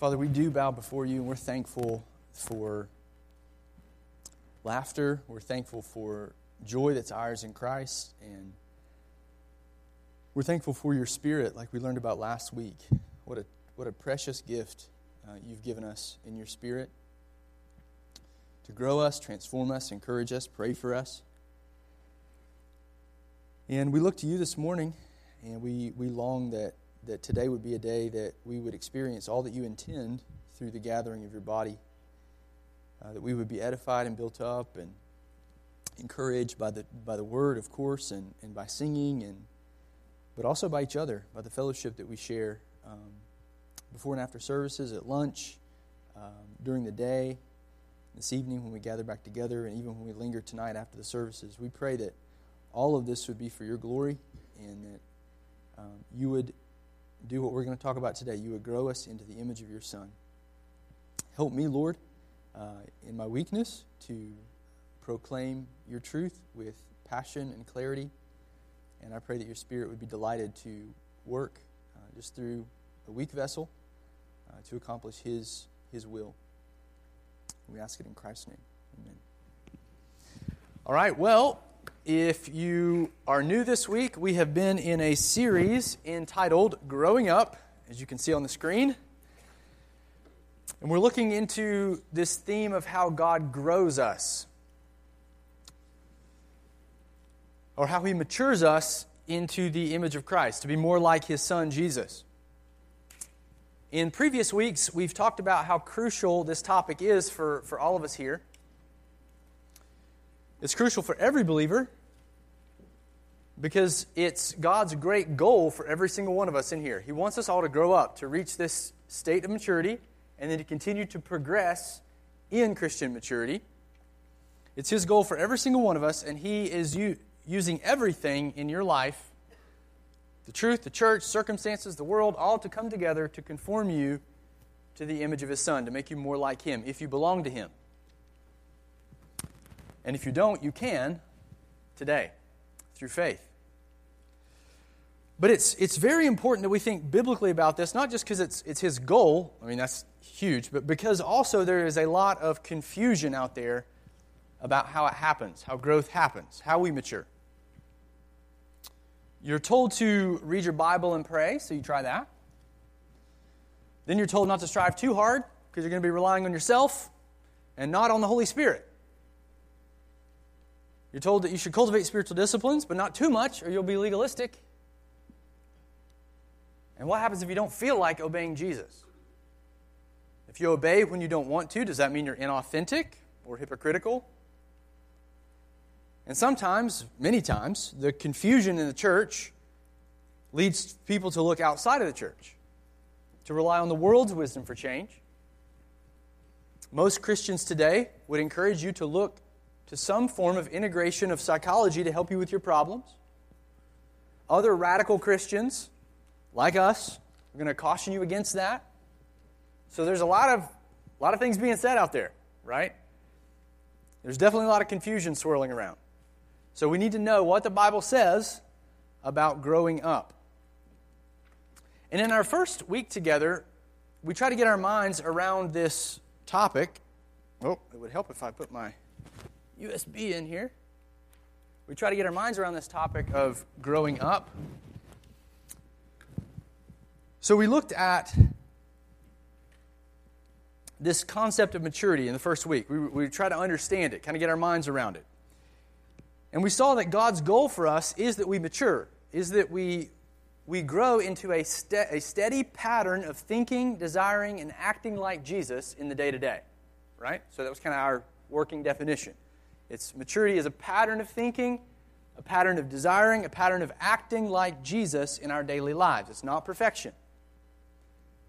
Father, we do bow before you and we're thankful for laughter. We're thankful for joy that's ours in Christ. And we're thankful for your spirit, like we learned about last week. What a, what a precious gift uh, you've given us in your spirit to grow us, transform us, encourage us, pray for us. And we look to you this morning, and we, we long that that today would be a day that we would experience all that you intend through the gathering of your body. Uh, that we would be edified and built up and encouraged by the, by the word, of course, and, and by singing, and, but also by each other, by the fellowship that we share um, before and after services, at lunch, um, during the day, this evening when we gather back together, and even when we linger tonight after the services. We pray that all of this would be for your glory and that um, you would do what we're going to talk about today. You would grow us into the image of your Son. Help me, Lord, uh, in my weakness to proclaim your truth with passion and clarity. And I pray that your Spirit would be delighted to work uh, just through a weak vessel uh, to accomplish his, his will. We ask it in Christ's name. Amen. All right, well, if you are new this week, we have been in a series entitled Growing Up, as you can see on the screen. And we're looking into this theme of how God grows us, or how He matures us into the image of Christ, to be more like His Son, Jesus. In previous weeks, we've talked about how crucial this topic is for, for all of us here. It's crucial for every believer because it's God's great goal for every single one of us in here. He wants us all to grow up, to reach this state of maturity, and then to continue to progress in Christian maturity. It's His goal for every single one of us, and He is u- using everything in your life the truth, the church, circumstances, the world all to come together to conform you to the image of His Son, to make you more like Him, if you belong to Him. And if you don't, you can today through faith. But it's, it's very important that we think biblically about this, not just because it's, it's his goal, I mean, that's huge, but because also there is a lot of confusion out there about how it happens, how growth happens, how we mature. You're told to read your Bible and pray, so you try that. Then you're told not to strive too hard because you're going to be relying on yourself and not on the Holy Spirit. You're told that you should cultivate spiritual disciplines, but not too much, or you'll be legalistic. And what happens if you don't feel like obeying Jesus? If you obey when you don't want to, does that mean you're inauthentic or hypocritical? And sometimes, many times, the confusion in the church leads people to look outside of the church, to rely on the world's wisdom for change. Most Christians today would encourage you to look to some form of integration of psychology to help you with your problems. Other radical Christians, like us, are going to caution you against that. So there's a lot of, a lot of things being said out there, right? There's definitely a lot of confusion swirling around. So we need to know what the Bible says about growing up. And in our first week together, we try to get our minds around this topic. Oh, it would help if I put my USB in here. We try to get our minds around this topic of growing up. So we looked at this concept of maturity in the first week. We, we try to understand it, kind of get our minds around it. And we saw that God's goal for us is that we mature, is that we, we grow into a, ste- a steady pattern of thinking, desiring, and acting like Jesus in the day to day. Right? So that was kind of our working definition. It's maturity is a pattern of thinking, a pattern of desiring, a pattern of acting like Jesus in our daily lives. It's not perfection.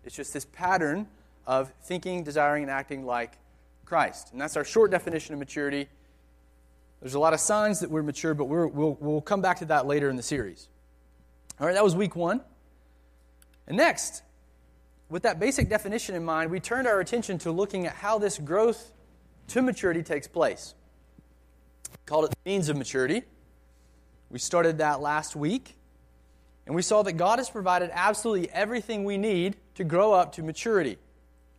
It's just this pattern of thinking, desiring, and acting like Christ. And that's our short definition of maturity. There's a lot of signs that we're mature, but we will we'll come back to that later in the series. All right, that was week one. And next, with that basic definition in mind, we turned our attention to looking at how this growth to maturity takes place called it the means of maturity. We started that last week. And we saw that God has provided absolutely everything we need to grow up to maturity.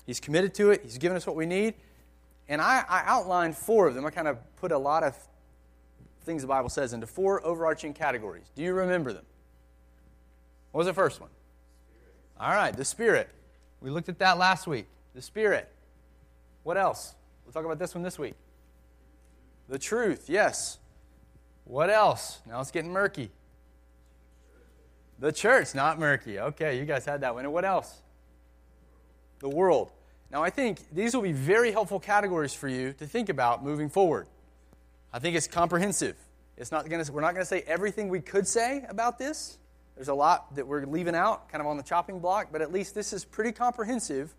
He's committed to it, He's given us what we need. And I, I outlined four of them. I kind of put a lot of things the Bible says into four overarching categories. Do you remember them? What was the first one? All right, the Spirit. We looked at that last week. The Spirit. What else? We'll talk about this one this week. The truth, yes. What else? Now it's getting murky. The church, not murky. Okay, you guys had that one. And what else? The world. Now, I think these will be very helpful categories for you to think about moving forward. I think it's comprehensive. It's not gonna, we're not going to say everything we could say about this. There's a lot that we're leaving out, kind of on the chopping block, but at least this is pretty comprehensive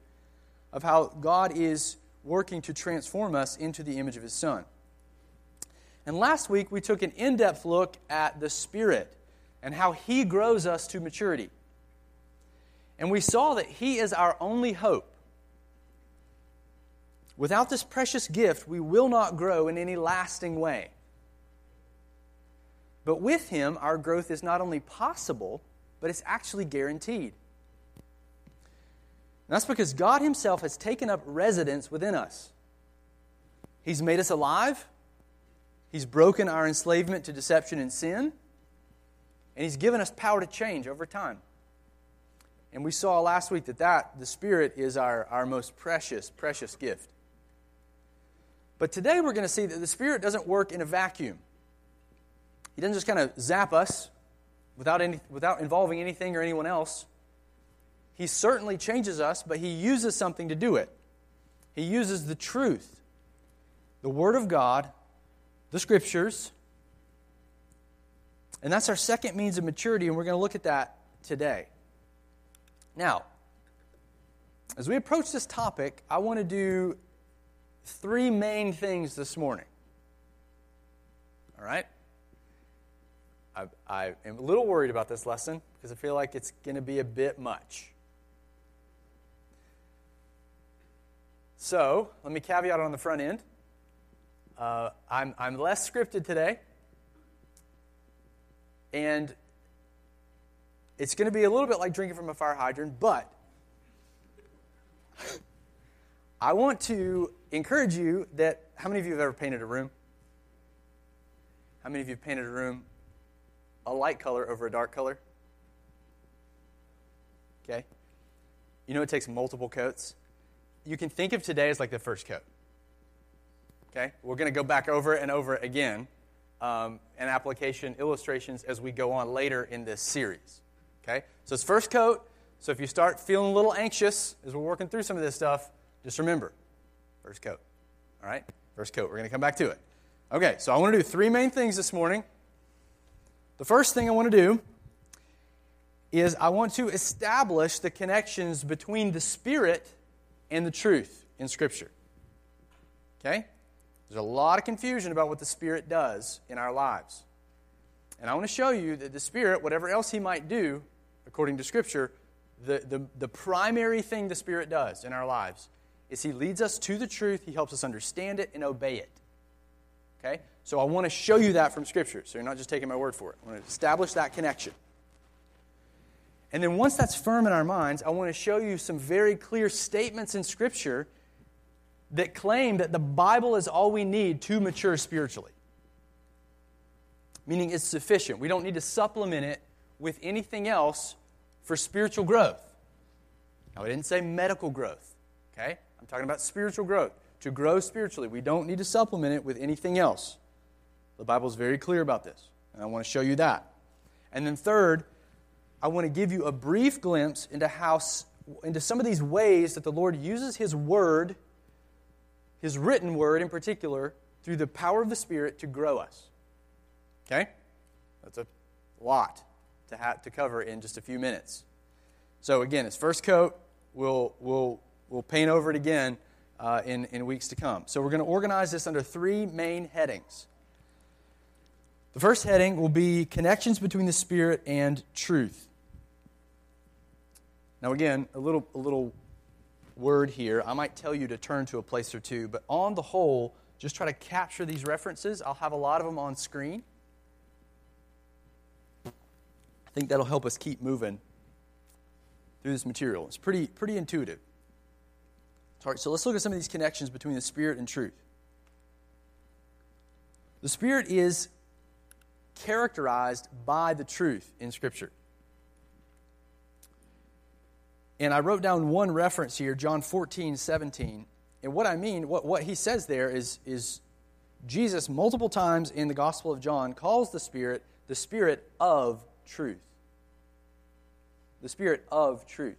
of how God is working to transform us into the image of His Son. And last week, we took an in depth look at the Spirit and how He grows us to maturity. And we saw that He is our only hope. Without this precious gift, we will not grow in any lasting way. But with Him, our growth is not only possible, but it's actually guaranteed. And that's because God Himself has taken up residence within us. He's made us alive, He's broken our enslavement to deception and sin, and He's given us power to change over time. And we saw last week that, that the Spirit is our, our most precious, precious gift. But today we're going to see that the Spirit doesn't work in a vacuum. He doesn't just kind of zap us without, any, without involving anything or anyone else. He certainly changes us, but He uses something to do it. He uses the truth, the Word of God, the Scriptures. And that's our second means of maturity, and we're going to look at that today. Now, as we approach this topic, I want to do three main things this morning. All right? I, I am a little worried about this lesson because I feel like it's going to be a bit much. So, let me caveat on the front end. Uh, I'm, I'm less scripted today. And it's going to be a little bit like drinking from a fire hydrant, but I want to encourage you that how many of you have ever painted a room? How many of you have painted a room a light color over a dark color? Okay? You know it takes multiple coats? You can think of today as like the first coat. Okay? We're going to go back over and over again um, and application illustrations as we go on later in this series. Okay? So it's first coat. So if you start feeling a little anxious as we're working through some of this stuff, just remember first coat. All right? First coat. We're going to come back to it. Okay, so I want to do three main things this morning. The first thing I want to do is I want to establish the connections between the Spirit and the truth in Scripture. Okay? There's a lot of confusion about what the Spirit does in our lives. And I want to show you that the Spirit, whatever else He might do, according to Scripture, the, the, the primary thing the Spirit does in our lives is He leads us to the truth, He helps us understand it and obey it. Okay? So I want to show you that from Scripture, so you're not just taking my word for it. I want to establish that connection. And then once that's firm in our minds, I want to show you some very clear statements in Scripture that claim that the Bible is all we need to mature spiritually. Meaning it's sufficient. We don't need to supplement it with anything else for spiritual growth. Now, I didn't say medical growth, okay? I'm talking about spiritual growth. To grow spiritually, we don't need to supplement it with anything else. The Bible is very clear about this, and I want to show you that. And then, third, I want to give you a brief glimpse into how into some of these ways that the Lord uses His Word, His written Word in particular, through the power of the Spirit to grow us. Okay? That's a lot to, have, to cover in just a few minutes. So, again, it's first coat. We'll, we'll, we'll paint over it again uh, in, in weeks to come. So, we're going to organize this under three main headings. The first heading will be connections between the Spirit and truth. Now, again, a little, a little word here. I might tell you to turn to a place or two, but on the whole, just try to capture these references. I'll have a lot of them on screen. I think that'll help us keep moving through this material. It's pretty, pretty intuitive. All right, so let's look at some of these connections between the Spirit and truth. The Spirit is characterized by the truth in Scripture. And I wrote down one reference here, John 14, 17. And what I mean, what, what he says there is, is Jesus, multiple times in the Gospel of John, calls the Spirit the Spirit of truth. The Spirit of truth.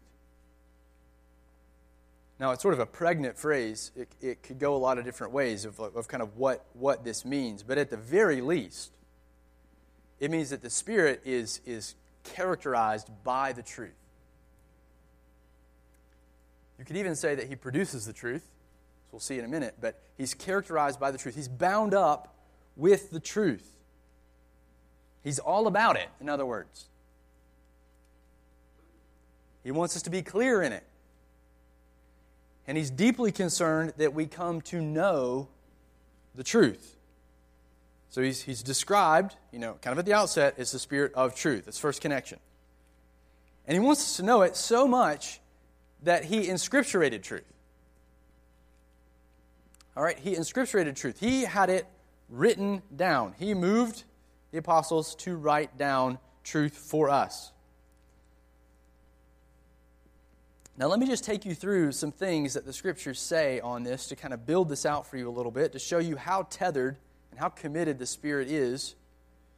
Now, it's sort of a pregnant phrase. It, it could go a lot of different ways of, of kind of what, what this means. But at the very least, it means that the Spirit is, is characterized by the truth. You could even say that He produces the truth, as we'll see in a minute, but He's characterized by the truth. He's bound up with the truth. He's all about it, in other words. He wants us to be clear in it. And he's deeply concerned that we come to know the truth. So he's, he's described, you know, kind of at the outset, as the spirit of truth. It's first connection. And he wants us to know it so much that he inscripturated truth. All right, he inscripturated truth. He had it written down. He moved the apostles to write down truth for us. Now, let me just take you through some things that the scriptures say on this to kind of build this out for you a little bit, to show you how tethered and how committed the Spirit is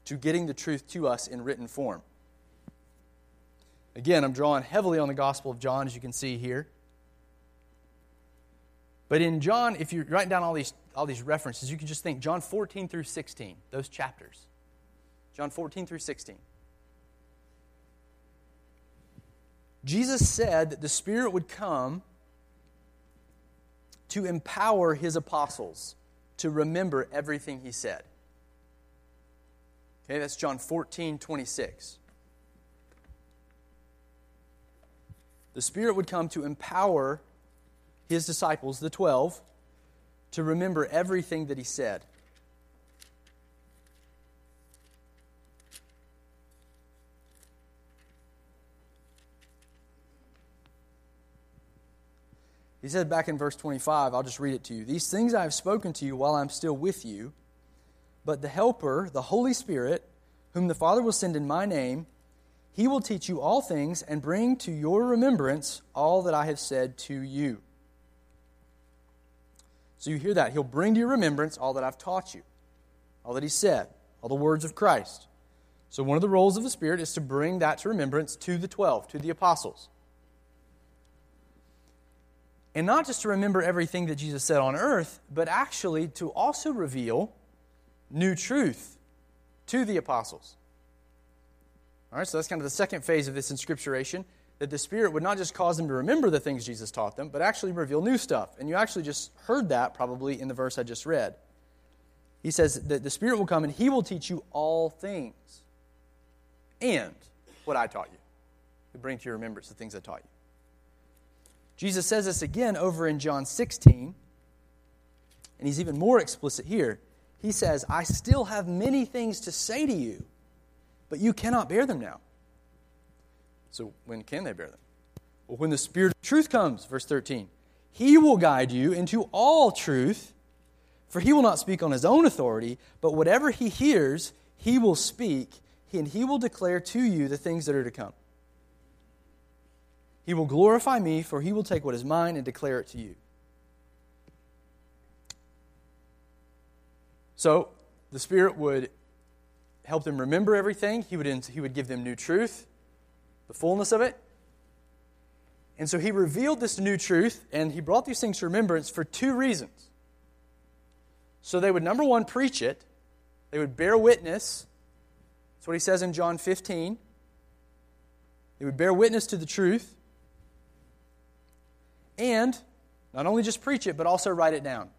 to getting the truth to us in written form. Again, I'm drawing heavily on the Gospel of John, as you can see here. But in John, if you write down all these, all these references, you can just think John 14 through 16, those chapters. John 14 through 16. Jesus said that the Spirit would come to empower his apostles to remember everything he said. Okay, that's John 14, 26. The Spirit would come to empower his disciples, the 12, to remember everything that he said. He said back in verse 25, I'll just read it to you. These things I have spoken to you while I'm still with you, but the Helper, the Holy Spirit, whom the Father will send in my name, he will teach you all things and bring to your remembrance all that I have said to you. So you hear that. He'll bring to your remembrance all that I've taught you, all that he said, all the words of Christ. So one of the roles of the Spirit is to bring that to remembrance to the 12, to the apostles. And not just to remember everything that Jesus said on earth, but actually to also reveal new truth to the apostles. All right, so that's kind of the second phase of this inscripturation that the Spirit would not just cause them to remember the things Jesus taught them, but actually reveal new stuff. And you actually just heard that probably in the verse I just read. He says that the Spirit will come and He will teach you all things and what I taught you. To bring to your remembrance the things I taught you. Jesus says this again over in John 16, and he's even more explicit here. He says, I still have many things to say to you, but you cannot bear them now. So, when can they bear them? Well, when the Spirit of truth comes, verse 13. He will guide you into all truth, for he will not speak on his own authority, but whatever he hears, he will speak, and he will declare to you the things that are to come. He will glorify me, for he will take what is mine and declare it to you. So, the Spirit would help them remember everything. He would, he would give them new truth, the fullness of it. And so he revealed this new truth, and he brought these things to remembrance for two reasons. So they would, number one, preach it, they would bear witness. That's what he says in John 15. They would bear witness to the truth and not only just preach it, but also write it down.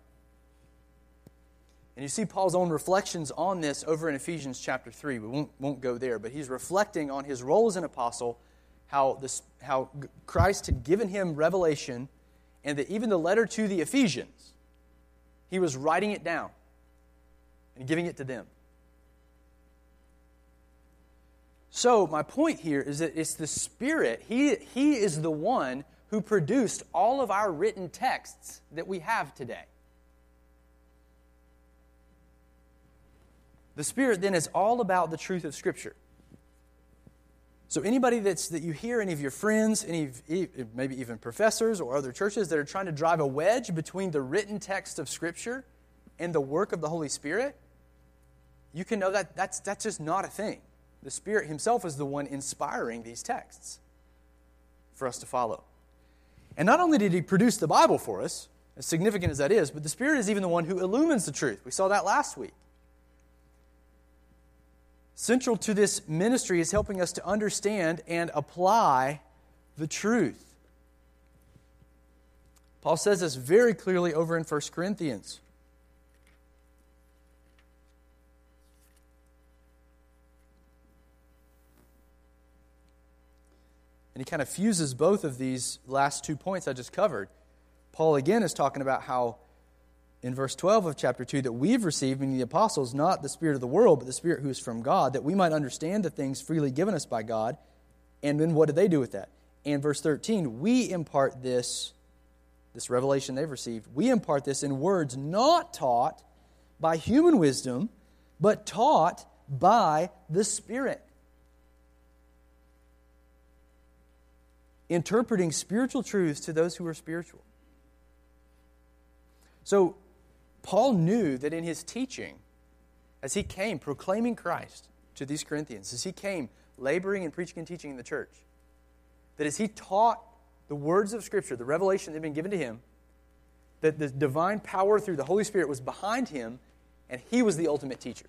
And you see Paul's own reflections on this over in Ephesians chapter 3. We won't, won't go there, but he's reflecting on his role as an apostle, how, this, how Christ had given him revelation, and that even the letter to the Ephesians, he was writing it down and giving it to them. So, my point here is that it's the Spirit, he, he is the one who produced all of our written texts that we have today. The Spirit then is all about the truth of Scripture. So anybody that's that you hear, any of your friends, any maybe even professors or other churches that are trying to drive a wedge between the written text of Scripture and the work of the Holy Spirit, you can know that that's that's just not a thing. The Spirit Himself is the one inspiring these texts for us to follow. And not only did He produce the Bible for us, as significant as that is, but the Spirit is even the one who illumines the truth. We saw that last week. Central to this ministry is helping us to understand and apply the truth. Paul says this very clearly over in 1 Corinthians. And he kind of fuses both of these last two points I just covered. Paul again is talking about how in verse 12 of chapter 2 that we've received, meaning the apostles, not the Spirit of the world, but the Spirit who is from God, that we might understand the things freely given us by God. And then what did they do with that? And verse 13, we impart this, this revelation they've received, we impart this in words not taught by human wisdom, but taught by the Spirit. Interpreting spiritual truths to those who are spiritual. So, Paul knew that in his teaching, as he came proclaiming Christ to these Corinthians, as he came laboring and preaching and teaching in the church, that as he taught the words of Scripture, the revelation that had been given to him, that the divine power through the Holy Spirit was behind him, and he was the ultimate teacher.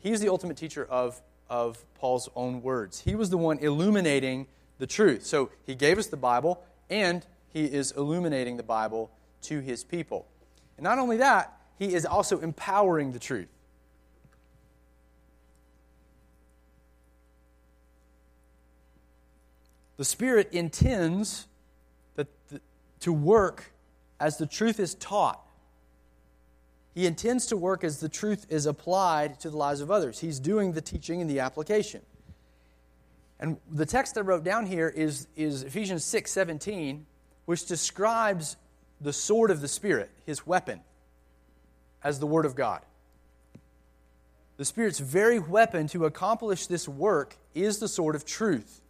He was the ultimate teacher of, of Paul's own words. He was the one illuminating the truth. So he gave us the Bible, and he is illuminating the Bible to his people. And not only that, he is also empowering the truth. The Spirit intends that the, to work as the truth is taught. He intends to work as the truth is applied to the lives of others. He's doing the teaching and the application. And the text I wrote down here is, is Ephesians 6 17, which describes the sword of the Spirit, his weapon, as the Word of God. The Spirit's very weapon to accomplish this work is the sword of truth.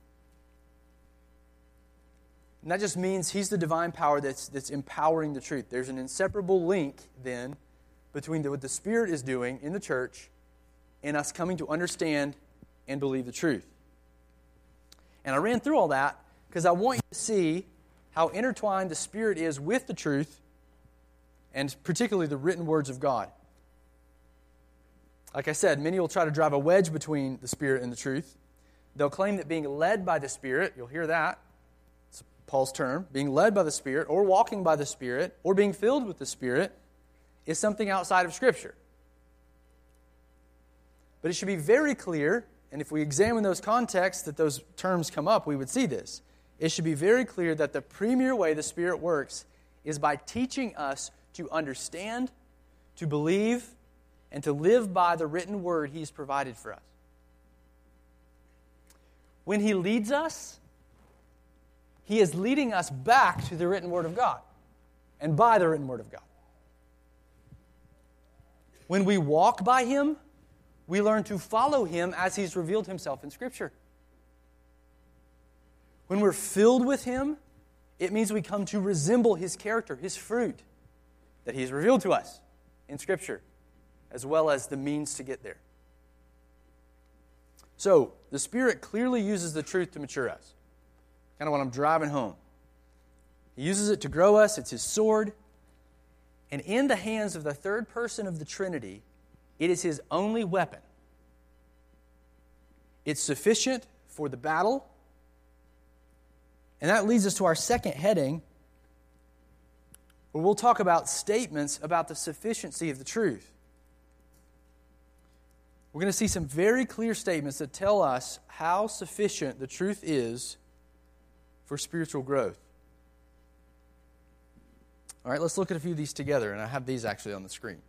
And that just means he's the divine power that's, that's empowering the truth. There's an inseparable link, then, between the, what the Spirit is doing in the church and us coming to understand and believe the truth. And I ran through all that because I want you to see how intertwined the Spirit is with the truth, and particularly the written words of God. Like I said, many will try to drive a wedge between the Spirit and the truth. They'll claim that being led by the Spirit, you'll hear that, it's Paul's term, being led by the Spirit, or walking by the Spirit, or being filled with the Spirit, is something outside of Scripture. But it should be very clear, and if we examine those contexts that those terms come up, we would see this it should be very clear that the premier way the Spirit works is by teaching us to understand, to believe, and to live by the written word He's provided for us. When He leads us, He is leading us back to the written word of God and by the written word of God. When we walk by Him, we learn to follow Him as He's revealed Himself in Scripture. When we're filled with Him, it means we come to resemble His character, His fruit that He's revealed to us in Scripture, as well as the means to get there. So, the Spirit clearly uses the truth to mature us. Kind of what I'm driving home. He uses it to grow us, it's His sword. And in the hands of the third person of the Trinity, it is His only weapon. It's sufficient for the battle and that leads us to our second heading, where we'll talk about statements about the sufficiency of the truth. We're going to see some very clear statements that tell us how sufficient the truth is for spiritual growth. All right, let's look at a few of these together, and I have these actually on the screen.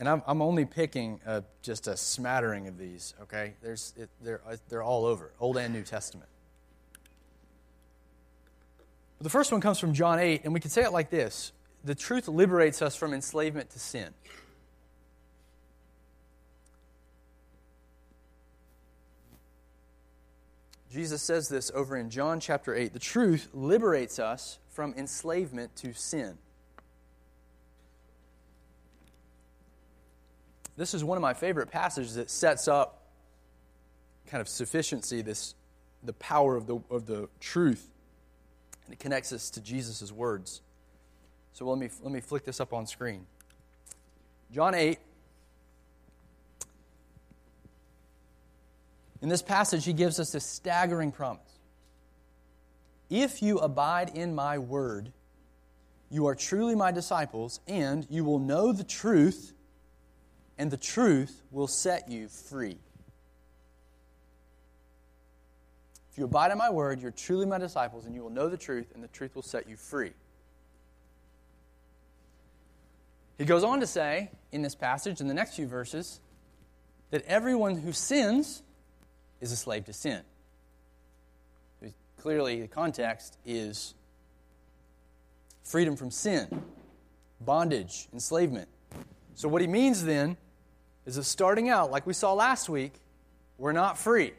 And I'm, I'm only picking a, just a smattering of these, okay? There's, it, they're, uh, they're all over, Old and New Testament. But the first one comes from John 8, and we can say it like this The truth liberates us from enslavement to sin. Jesus says this over in John chapter 8. The truth liberates us from enslavement to sin. This is one of my favorite passages that sets up kind of sufficiency, this the power of the, of the truth. And it connects us to Jesus' words. So let me, let me flick this up on screen. John 8. In this passage, he gives us a staggering promise. If you abide in my word, you are truly my disciples, and you will know the truth, and the truth will set you free. If you abide in my word, you're truly my disciples, and you will know the truth, and the truth will set you free. He goes on to say in this passage, in the next few verses, that everyone who sins is a slave to sin. Clearly, the context is freedom from sin, bondage, enslavement. So, what he means then is that starting out, like we saw last week, we're not free.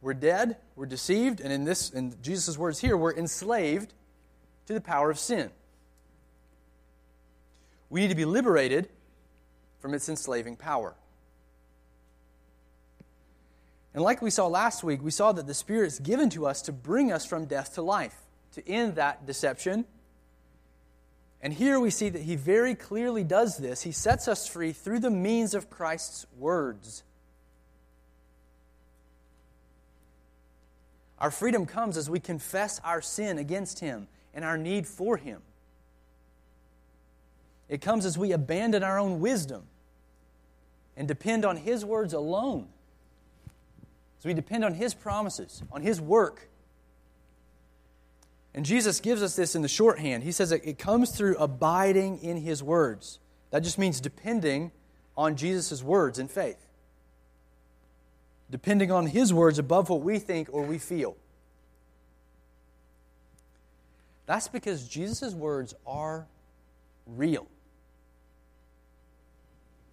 We're dead, we're deceived, and in this in Jesus' words here, we're enslaved to the power of sin. We need to be liberated from its enslaving power. And like we saw last week, we saw that the Spirit is given to us to bring us from death to life, to end that deception and here we see that he very clearly does this. He sets us free through the means of Christ's words. Our freedom comes as we confess our sin against him and our need for him. It comes as we abandon our own wisdom and depend on his words alone. As we depend on his promises, on his work and Jesus gives us this in the shorthand. He says it comes through abiding in his words. That just means depending on Jesus' words in faith. Depending on his words above what we think or we feel. That's because Jesus' words are real.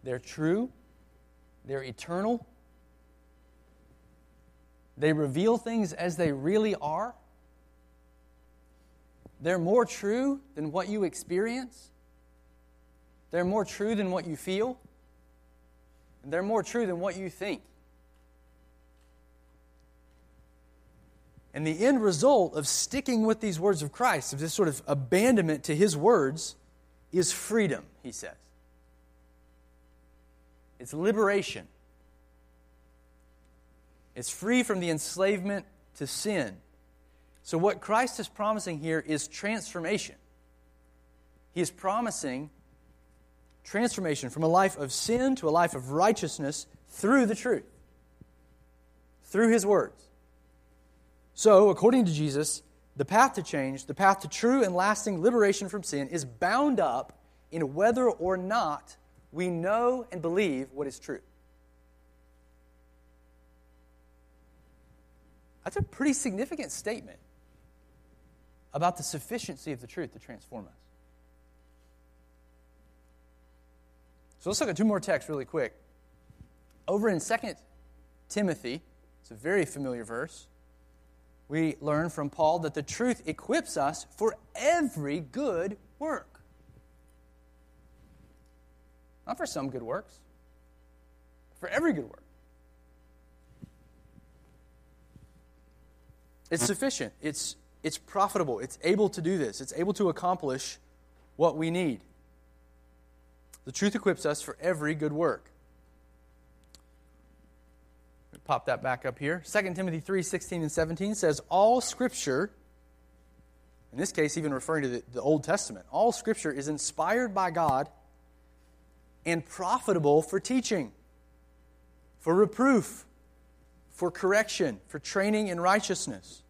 They're true, they're eternal, they reveal things as they really are they're more true than what you experience. They're more true than what you feel. And they're more true than what you think. And the end result of sticking with these words of Christ, of this sort of abandonment to his words, is freedom, he says. It's liberation. It's free from the enslavement to sin. So, what Christ is promising here is transformation. He is promising transformation from a life of sin to a life of righteousness through the truth, through His words. So, according to Jesus, the path to change, the path to true and lasting liberation from sin, is bound up in whether or not we know and believe what is true. That's a pretty significant statement about the sufficiency of the truth to transform us. So let's look at two more texts really quick. Over in 2 Timothy, it's a very familiar verse, we learn from Paul that the truth equips us for every good work. Not for some good works, for every good work. It's sufficient. It's it's profitable. It's able to do this. It's able to accomplish what we need. The truth equips us for every good work. Pop that back up here. 2 Timothy 3 16 and 17 says, All scripture, in this case, even referring to the, the Old Testament, all scripture is inspired by God and profitable for teaching, for reproof, for correction, for training in righteousness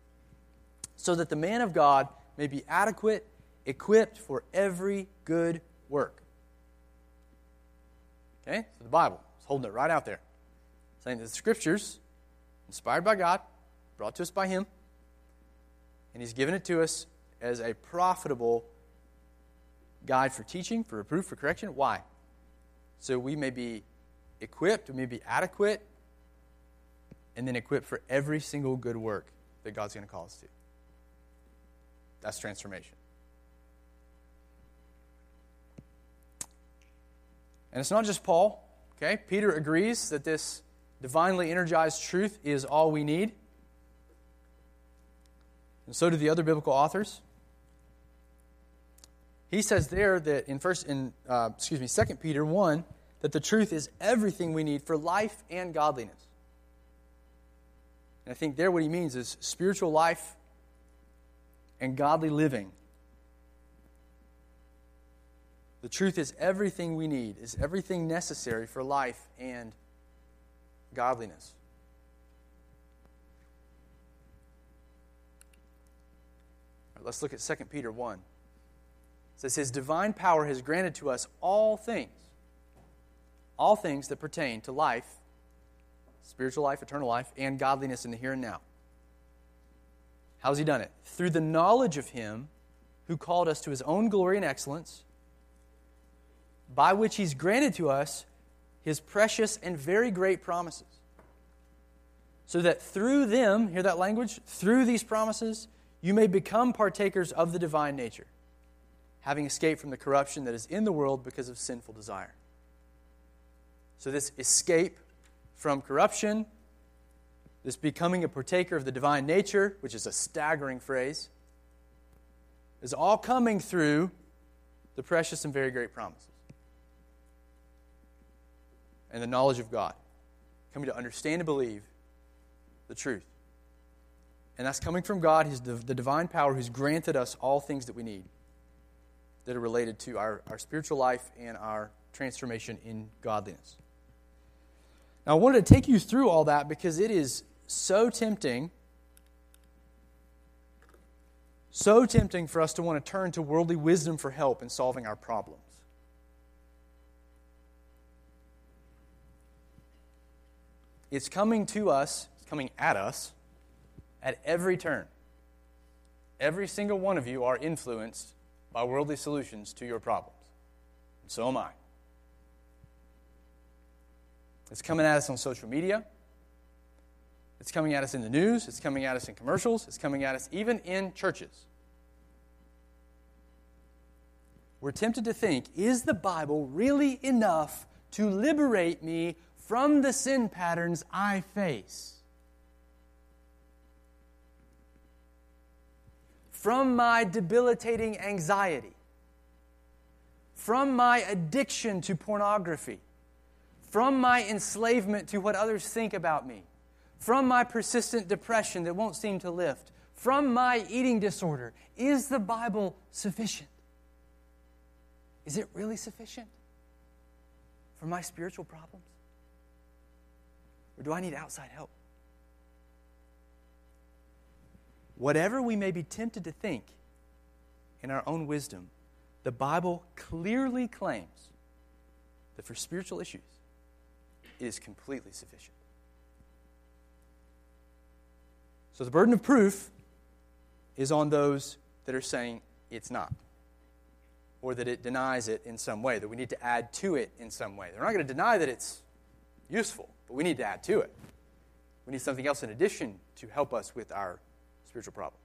so that the man of God may be adequate, equipped for every good work. Okay? So the Bible is holding it right out there, saying that the Scriptures, inspired by God, brought to us by Him, and He's given it to us as a profitable guide for teaching, for reproof, for correction. Why? So we may be equipped, we may be adequate, and then equipped for every single good work that God's going to call us to. That's transformation. And it's not just Paul, okay? Peter agrees that this divinely energized truth is all we need. And so do the other biblical authors. He says there that in first in uh, excuse me, Second Peter 1 that the truth is everything we need for life and godliness. And I think there what he means is spiritual life and godly living. The truth is everything we need, is everything necessary for life and godliness. Right, let's look at 2 Peter 1. It says, His divine power has granted to us all things, all things that pertain to life spiritual life, eternal life, and godliness in the here and now. How's he done it? Through the knowledge of him who called us to his own glory and excellence, by which he's granted to us his precious and very great promises. So that through them, hear that language? Through these promises, you may become partakers of the divine nature, having escaped from the corruption that is in the world because of sinful desire. So, this escape from corruption, this becoming a partaker of the divine nature, which is a staggering phrase, is all coming through the precious and very great promises and the knowledge of God. Coming to understand and believe the truth. And that's coming from God, His, the divine power who's granted us all things that we need that are related to our, our spiritual life and our transformation in godliness. Now, I wanted to take you through all that because it is so tempting, so tempting for us to want to turn to worldly wisdom for help in solving our problems. It's coming to us, it's coming at us at every turn. Every single one of you are influenced by worldly solutions to your problems. And so am I. It's coming at us on social media. It's coming at us in the news. It's coming at us in commercials. It's coming at us even in churches. We're tempted to think is the Bible really enough to liberate me from the sin patterns I face? From my debilitating anxiety? From my addiction to pornography? from my enslavement to what others think about me, from my persistent depression that won't seem to lift, from my eating disorder. Is the Bible sufficient? Is it really sufficient for my spiritual problems? Or do I need outside help? Whatever we may be tempted to think in our own wisdom, the Bible clearly claims that for spiritual issues, it is completely sufficient. So the burden of proof is on those that are saying it's not, or that it denies it in some way, that we need to add to it in some way. They're not going to deny that it's useful, but we need to add to it. We need something else in addition to help us with our spiritual problems.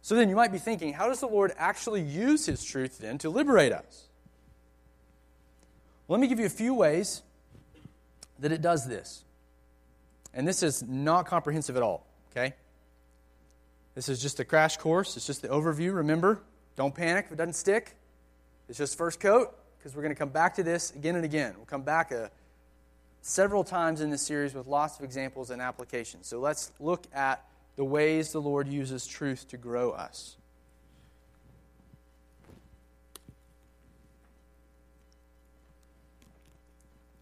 So then you might be thinking, how does the Lord actually use His truth then to liberate us? Let me give you a few ways that it does this. And this is not comprehensive at all, okay? This is just a crash course. It's just the overview. Remember, don't panic if it doesn't stick. It's just first coat because we're going to come back to this again and again. We'll come back uh, several times in this series with lots of examples and applications. So let's look at the ways the Lord uses truth to grow us.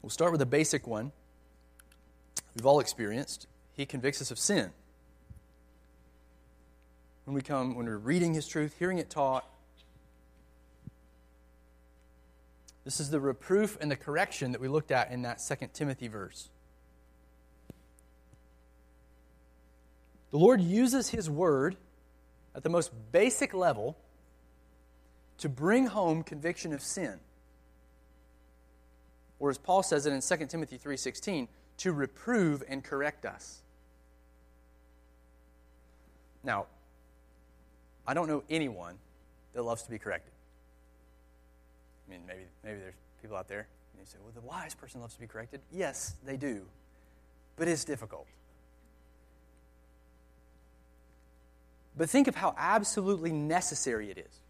We'll start with a basic one we've all experienced. He convicts us of sin. When we come, when we're reading His truth, hearing it taught, This is the reproof and the correction that we looked at in that Second Timothy verse. The Lord uses His word at the most basic level to bring home conviction of sin. Or as Paul says it in 2 Timothy 3:16, to reprove and correct us. Now, I don't know anyone that loves to be corrected. I mean, maybe, maybe there's people out there, and you say, well, the wise person loves to be corrected. Yes, they do, but it's difficult. But think of how absolutely necessary it is.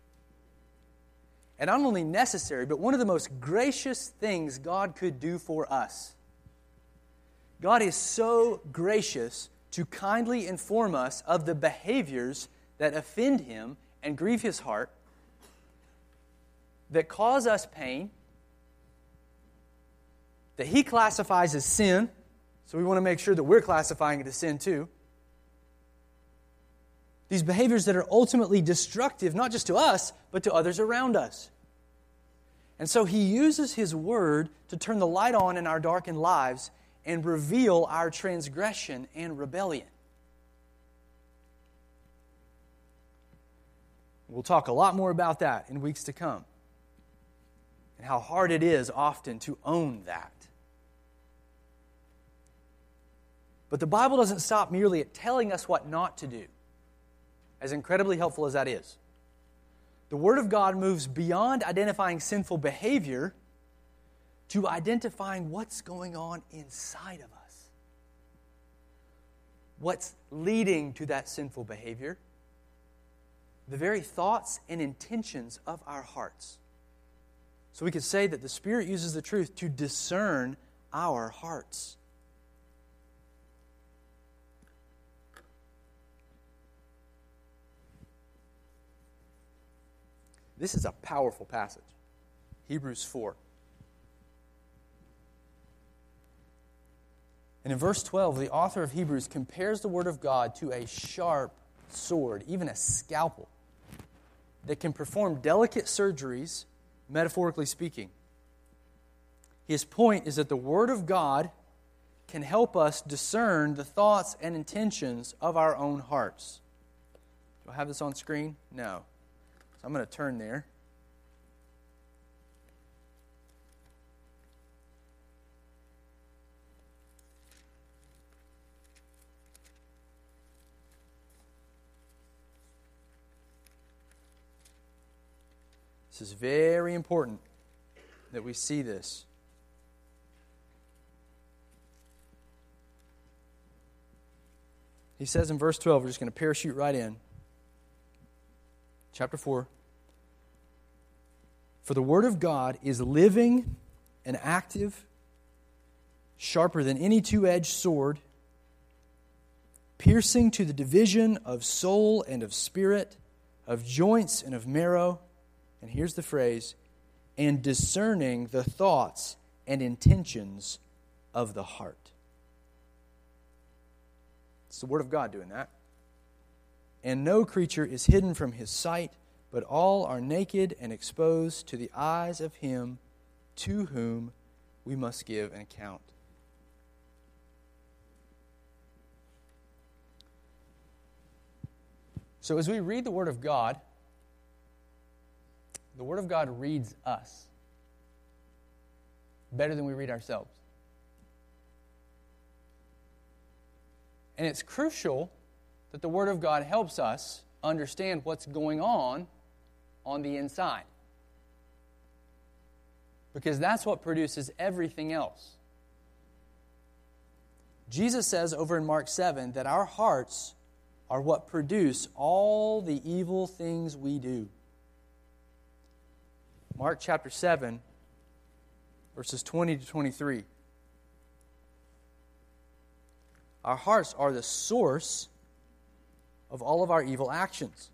And not only necessary, but one of the most gracious things God could do for us. God is so gracious to kindly inform us of the behaviors that offend Him and grieve His heart that cause us pain, that he classifies as sin, so we want to make sure that we're classifying it as sin too. These behaviors that are ultimately destructive, not just to us, but to others around us. And so he uses his word to turn the light on in our darkened lives and reveal our transgression and rebellion. We'll talk a lot more about that in weeks to come and how hard it is often to own that. But the Bible doesn't stop merely at telling us what not to do, as incredibly helpful as that is. The Word of God moves beyond identifying sinful behavior to identifying what's going on inside of us. What's leading to that sinful behavior? The very thoughts and intentions of our hearts. So we could say that the Spirit uses the truth to discern our hearts. This is a powerful passage. Hebrews 4. And in verse 12, the author of Hebrews compares the Word of God to a sharp sword, even a scalpel, that can perform delicate surgeries metaphorically speaking. His point is that the Word of God can help us discern the thoughts and intentions of our own hearts. Do I have this on screen? No. So I'm going to turn there. This is very important that we see this. He says in verse 12, we're just going to parachute right in. Chapter 4. For the Word of God is living and active, sharper than any two edged sword, piercing to the division of soul and of spirit, of joints and of marrow and here's the phrase, and discerning the thoughts and intentions of the heart. It's the Word of God doing that. And no creature is hidden from his sight, but all are naked and exposed to the eyes of him to whom we must give an account. So, as we read the Word of God, the Word of God reads us better than we read ourselves. And it's crucial that the Word of God helps us understand what's going on on the inside. Because that's what produces everything else. Jesus says over in Mark 7 that our hearts are what produce all the evil things we do. Mark chapter 7, verses 20 to 23. Our hearts are the source of all of our evil actions.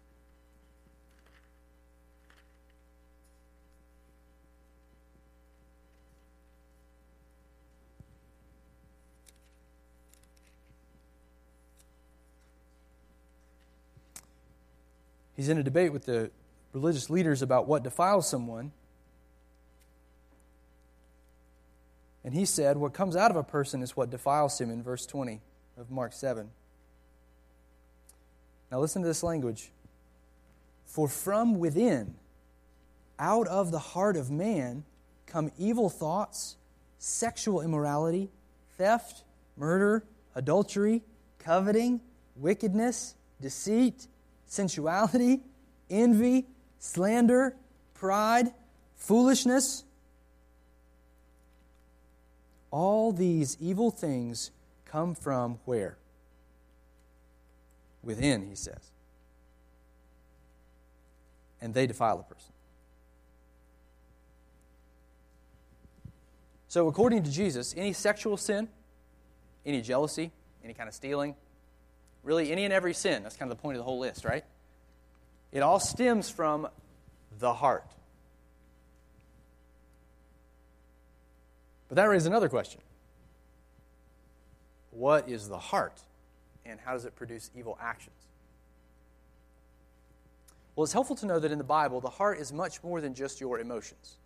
He's in a debate with the religious leaders about what defiles someone. And he said, What comes out of a person is what defiles him in verse 20 of Mark 7. Now listen to this language. For from within, out of the heart of man, come evil thoughts, sexual immorality, theft, murder, adultery, coveting, wickedness, deceit, sensuality, envy, slander, pride, foolishness. All these evil things come from where? Within, he says. And they defile a person. So, according to Jesus, any sexual sin, any jealousy, any kind of stealing, really any and every sin, that's kind of the point of the whole list, right? It all stems from the heart. But that raises another question What is the heart, and how does it produce evil actions? Well, it's helpful to know that in the Bible, the heart is much more than just your emotions.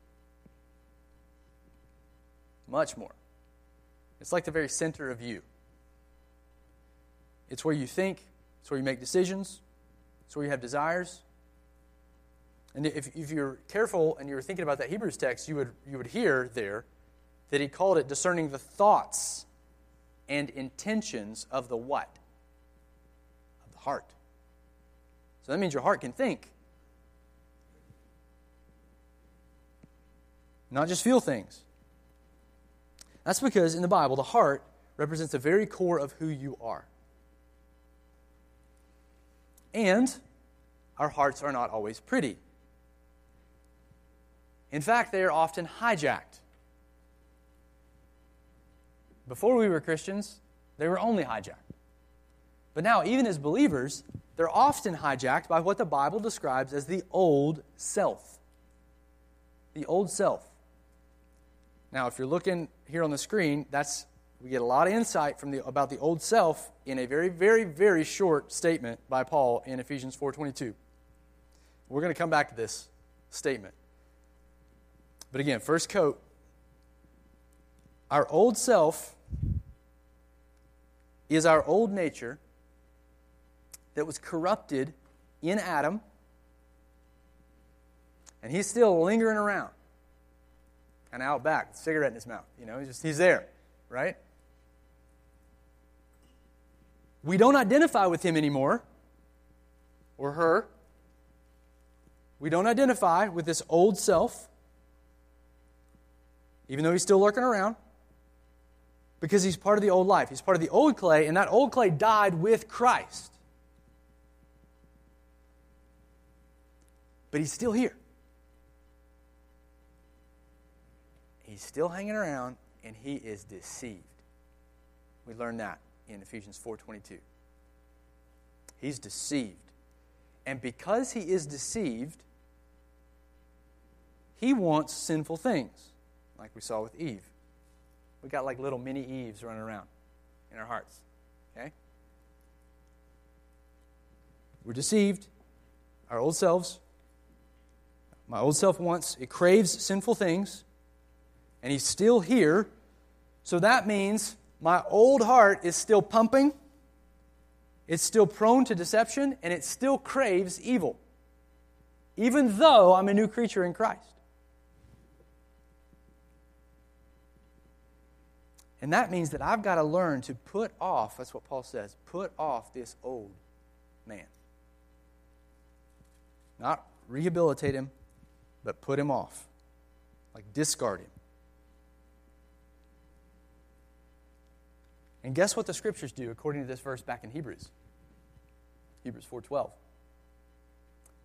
Much more. It's like the very center of you. It's where you think, it's where you make decisions, it's where you have desires. And if, if you're careful and you're thinking about that Hebrews text, you would, you would hear there that he called it discerning the thoughts and intentions of the what? Of the heart. So that means your heart can think. Not just feel things. That's because in the Bible, the heart represents the very core of who you are. And our hearts are not always pretty. In fact, they are often hijacked. Before we were Christians, they were only hijacked. But now, even as believers, they're often hijacked by what the Bible describes as the old self. The old self. Now, if you're looking here on the screen, that's we get a lot of insight from the, about the old self in a very, very, very short statement by Paul in Ephesians 4.22. We're going to come back to this statement. But again, first coat. Our old self is our old nature that was corrupted in Adam, and he's still lingering around, of out back, cigarette in his mouth. You know, he's just he's there, right? We don't identify with him anymore, or her. We don't identify with this old self, even though he's still lurking around, because he's part of the old life. He's part of the old clay, and that old clay died with Christ. But he's still here. He's still hanging around, and he is deceived. We learn that in Ephesians 4:22. He's deceived. And because he is deceived, he wants sinful things, like we saw with Eve. We got like little mini Eves running around in our hearts. Okay? We're deceived, our old selves. My old self wants, it craves sinful things, and he's still here. So that means my old heart is still pumping, it's still prone to deception, and it still craves evil, even though I'm a new creature in Christ. And that means that I've got to learn to put off, that's what Paul says, put off this old man. Not rehabilitate him, but put him off. Like discard him. And guess what the scriptures do according to this verse back in Hebrews? Hebrews 4:12.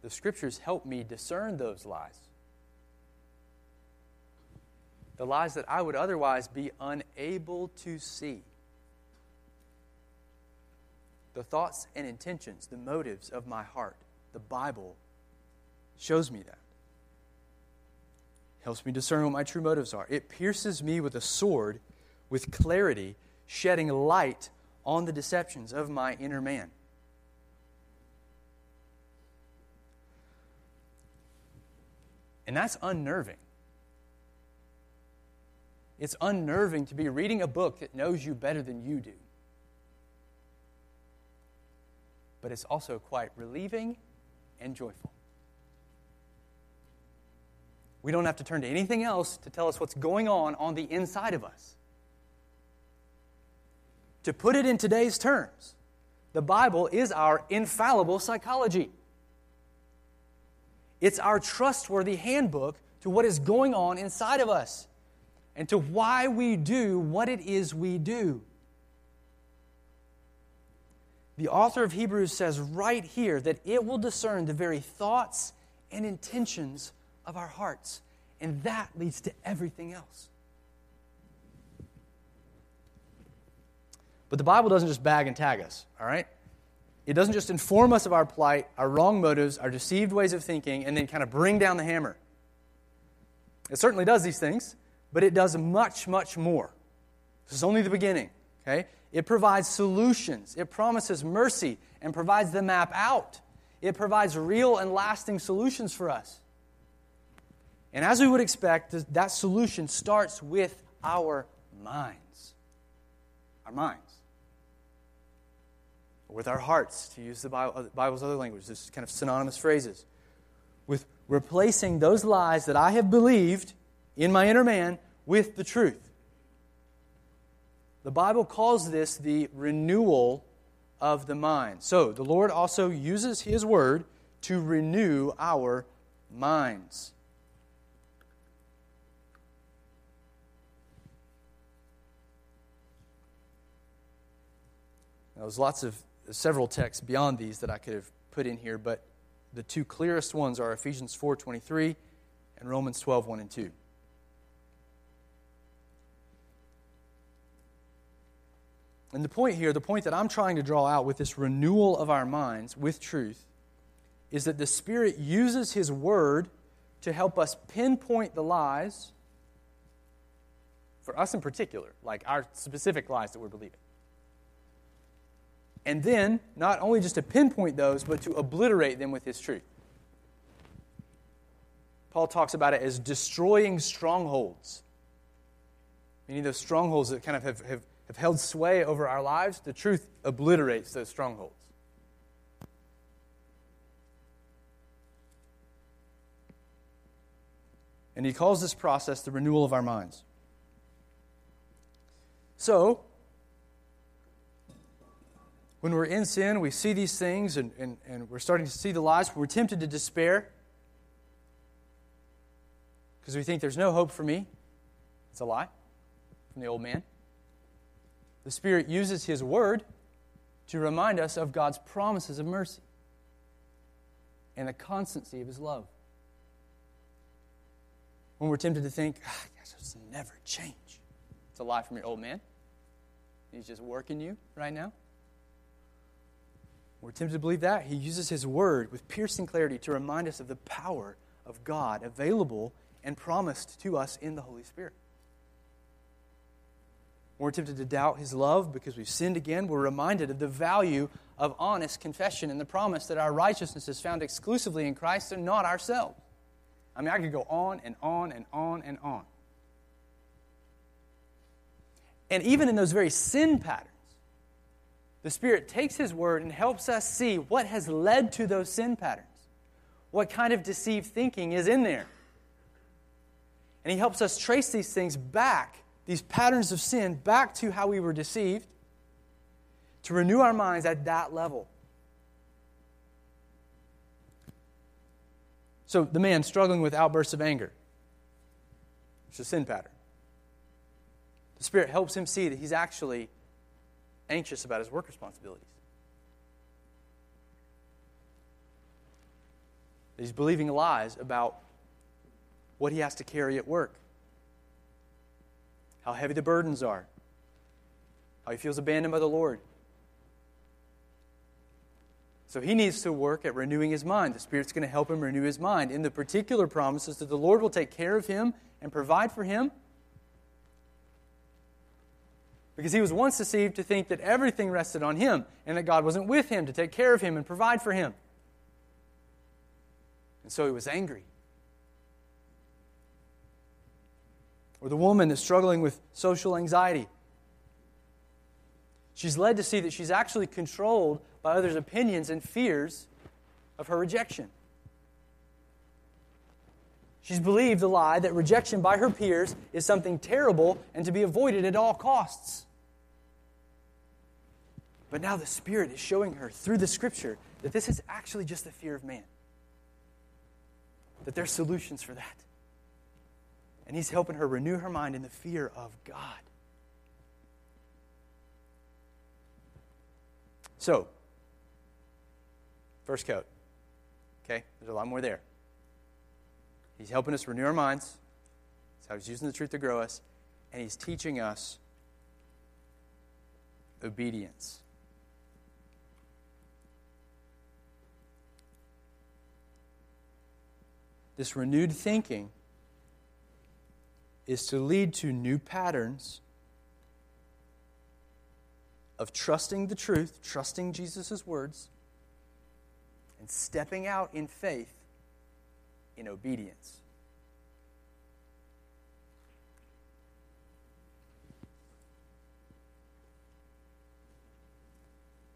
The scriptures help me discern those lies. The lies that I would otherwise be unable to see. The thoughts and intentions, the motives of my heart. The Bible shows me that. Helps me discern what my true motives are. It pierces me with a sword with clarity shedding light on the deceptions of my inner man. And that's unnerving. It's unnerving to be reading a book that knows you better than you do. But it's also quite relieving and joyful. We don't have to turn to anything else to tell us what's going on on the inside of us. To put it in today's terms, the Bible is our infallible psychology. It's our trustworthy handbook to what is going on inside of us and to why we do what it is we do. The author of Hebrews says right here that it will discern the very thoughts and intentions of our hearts, and that leads to everything else. But the Bible doesn't just bag and tag us, all right? It doesn't just inform us of our plight, our wrong motives, our deceived ways of thinking, and then kind of bring down the hammer. It certainly does these things, but it does much, much more. This is only the beginning, okay? It provides solutions, it promises mercy, and provides the map out. It provides real and lasting solutions for us. And as we would expect, that solution starts with our minds. Our minds with our hearts, to use the uh, Bible's other language, this kind of synonymous phrases, with replacing those lies that I have believed in my inner man with the truth. The Bible calls this the renewal of the mind. So, the Lord also uses His word to renew our minds. Now, there's lots of several texts beyond these that I could have put in here, but the two clearest ones are Ephesians 4:23 and Romans 12:1 and 2. And the point here, the point that I'm trying to draw out with this renewal of our minds with truth, is that the Spirit uses His Word to help us pinpoint the lies, for us in particular, like our specific lies that we're believing. And then, not only just to pinpoint those, but to obliterate them with his truth. Paul talks about it as destroying strongholds. Meaning those strongholds that kind of have, have, have held sway over our lives, the truth obliterates those strongholds. And he calls this process the renewal of our minds. So, when we're in sin, we see these things and, and, and we're starting to see the lies. We're tempted to despair because we think there's no hope for me. It's a lie from the old man. The Spirit uses His Word to remind us of God's promises of mercy and the constancy of His love. When we're tempted to think, ah, guess it's never change. It's a lie from your old man. He's just working you right now. We're tempted to believe that. He uses his word with piercing clarity to remind us of the power of God available and promised to us in the Holy Spirit. We're tempted to doubt his love because we've sinned again. We're reminded of the value of honest confession and the promise that our righteousness is found exclusively in Christ and not ourselves. I mean, I could go on and on and on and on. And even in those very sin patterns, the Spirit takes His Word and helps us see what has led to those sin patterns. What kind of deceived thinking is in there. And He helps us trace these things back, these patterns of sin, back to how we were deceived, to renew our minds at that level. So, the man struggling with outbursts of anger, it's a sin pattern. The Spirit helps him see that he's actually anxious about his work responsibilities. He's believing lies about what he has to carry at work, how heavy the burdens are, how he feels abandoned by the Lord. So he needs to work at renewing his mind. The Spirit's going to help him renew his mind in the particular promises that the Lord will take care of him and provide for him because he was once deceived to think that everything rested on him and that God wasn't with him to take care of him and provide for him. And so he was angry. or the woman that's struggling with social anxiety. She's led to see that she's actually controlled by others' opinions and fears of her rejection. She's believed the lie that rejection by her peers is something terrible and to be avoided at all costs. But now the Spirit is showing her through the Scripture that this is actually just the fear of man, that there's solutions for that. And He's helping her renew her mind in the fear of God. So, first coat. Okay, there's a lot more there. He's helping us renew our minds. That's how he's using the truth to grow us. And he's teaching us obedience. This renewed thinking is to lead to new patterns of trusting the truth, trusting Jesus' words, and stepping out in faith in obedience.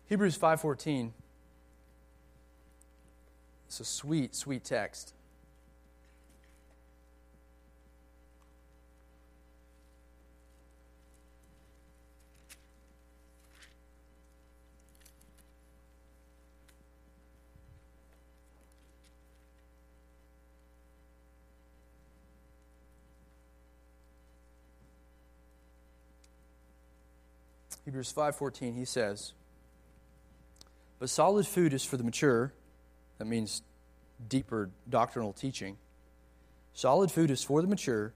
Hebrews 5:14 It's a sweet sweet text. Hebrews 5:14 he says, "But solid food is for the mature." That means deeper doctrinal teaching. Solid food is for the mature,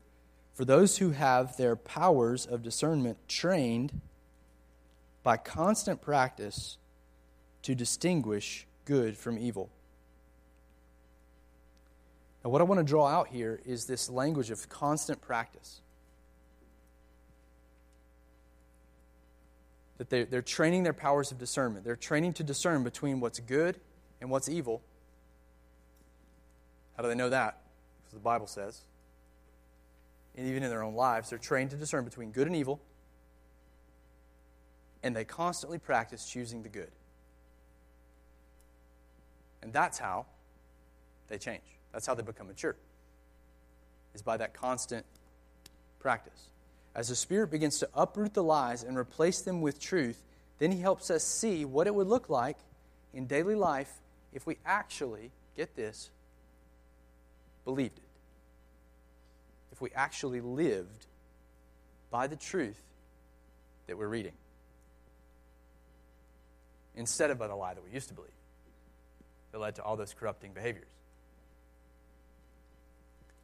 for those who have their powers of discernment trained by constant practice to distinguish good from evil. Now, what I want to draw out here is this language of constant practice. That they're, they're training their powers of discernment. They're training to discern between what's good and what's evil. How do they know that? Because the Bible says. And even in their own lives, they're trained to discern between good and evil, and they constantly practice choosing the good. And that's how they change. That's how they become mature, is by that constant practice. As the Spirit begins to uproot the lies and replace them with truth, then He helps us see what it would look like in daily life if we actually, get this, believed it. If we actually lived by the truth that we're reading instead of by the lie that we used to believe that led to all those corrupting behaviors.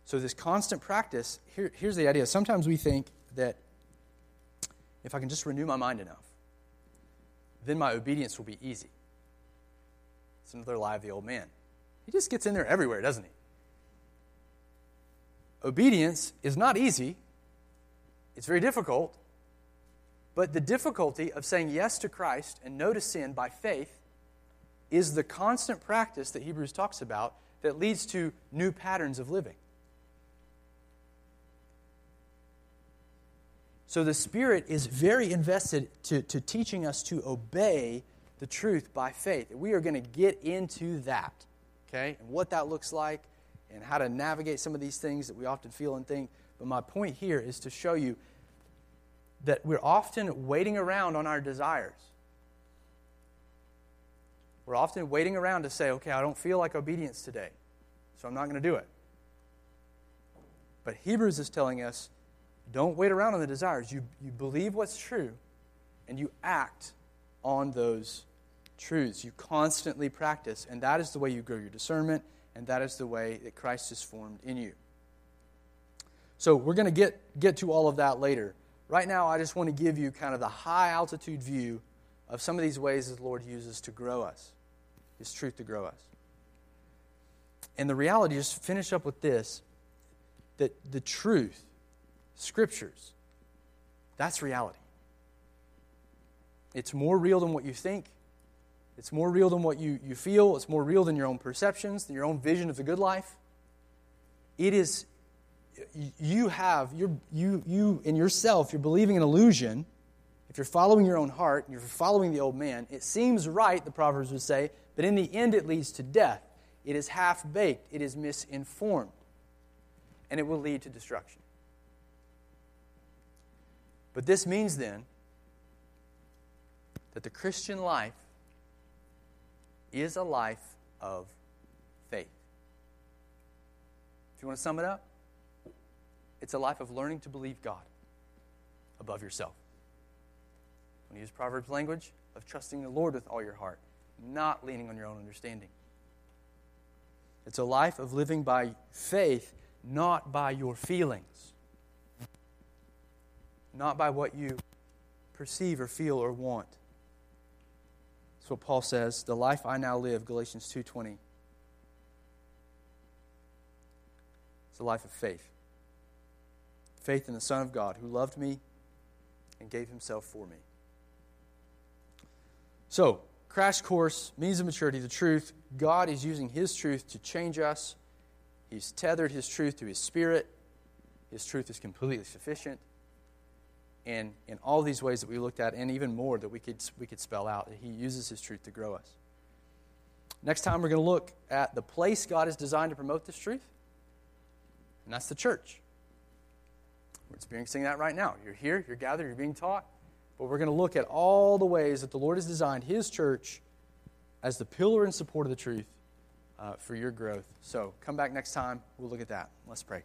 So, this constant practice here, here's the idea. Sometimes we think that if I can just renew my mind enough, then my obedience will be easy. It's another lie of the old man. He just gets in there everywhere, doesn't he? Obedience is not easy, it's very difficult. But the difficulty of saying yes to Christ and no to sin by faith is the constant practice that Hebrews talks about that leads to new patterns of living. So the Spirit is very invested to, to teaching us to obey the truth by faith. We are going to get into that, okay, and what that looks like and how to navigate some of these things that we often feel and think. But my point here is to show you that we're often waiting around on our desires. We're often waiting around to say, okay, I don't feel like obedience today, so I'm not going to do it. But Hebrews is telling us don't wait around on the desires. You, you believe what's true and you act on those truths. You constantly practice, and that is the way you grow your discernment, and that is the way that Christ is formed in you. So we're going to get, get to all of that later. Right now, I just want to give you kind of the high altitude view of some of these ways that the Lord uses to grow us, His truth to grow us. And the reality, just finish up with this that the truth scriptures. That's reality. It's more real than what you think. It's more real than what you, you feel. It's more real than your own perceptions, than your own vision of the good life. It is, you have, you're, you, you in yourself, you're believing an illusion. If you're following your own heart, you're following the old man, it seems right, the Proverbs would say, but in the end it leads to death. It is half baked, it is misinformed, and it will lead to destruction. But this means then that the Christian life is a life of faith. If you want to sum it up, it's a life of learning to believe God above yourself. When you use Proverbs language, of trusting the Lord with all your heart, not leaning on your own understanding. It's a life of living by faith, not by your feelings, not by what you perceive or feel or want. That's what Paul says, the life I now live, Galatians 2:20. It's a life of faith faith in the Son of God who loved me and gave himself for me. So, crash course, means of maturity, the truth. God is using his truth to change us. He's tethered his truth to his spirit. His truth is completely sufficient. And in all these ways that we looked at, and even more that we could, we could spell out, he uses his truth to grow us. Next time, we're going to look at the place God has designed to promote this truth, and that's the church. We're experiencing that right now. You're here, you're gathered, you're being taught. But we're going to look at all the ways that the Lord has designed His church as the pillar and support of the truth uh, for your growth. So come back next time. We'll look at that. Let's pray.